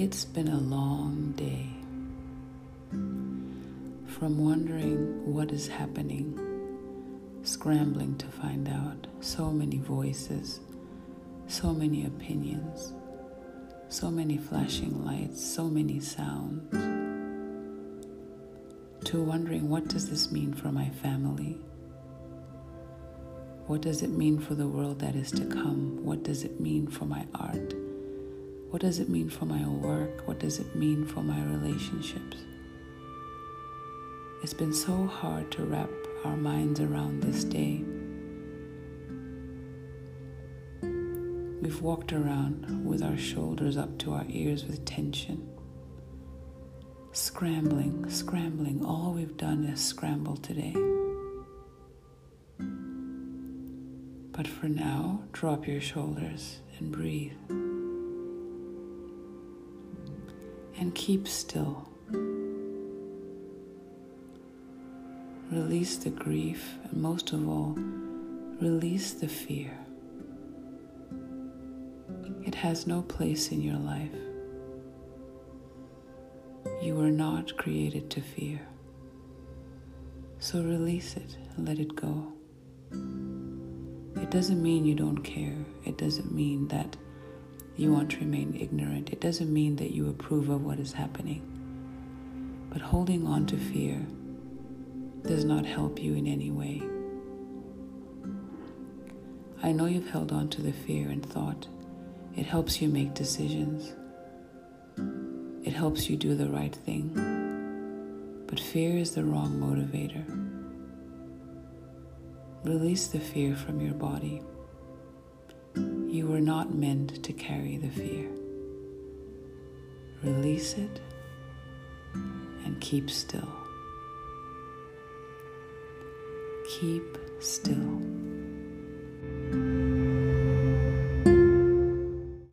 It's been a long day. From wondering what is happening, scrambling to find out, so many voices, so many opinions, so many flashing lights, so many sounds, to wondering what does this mean for my family? What does it mean for the world that is to come? What does it mean for my art? What does it mean for my work? What does it mean for my relationships? It's been so hard to wrap our minds around this day. We've walked around with our shoulders up to our ears with tension. Scrambling, scrambling. All we've done is scramble today. But for now, drop your shoulders and breathe. And keep still. Release the grief, and most of all, release the fear. It has no place in your life. You were not created to fear. So release it and let it go. It doesn't mean you don't care. It doesn't mean that you want mm. to remain ignorant. It doesn't mean that you approve of what is happening. But holding on to fear does not help you in any way. I know you've held on to the fear and thought it helps you make decisions. It helps you do the right thing. But fear is the wrong motivator. Release the fear from your body. You were not meant to carry the fear. Release it and keep still. Keep still.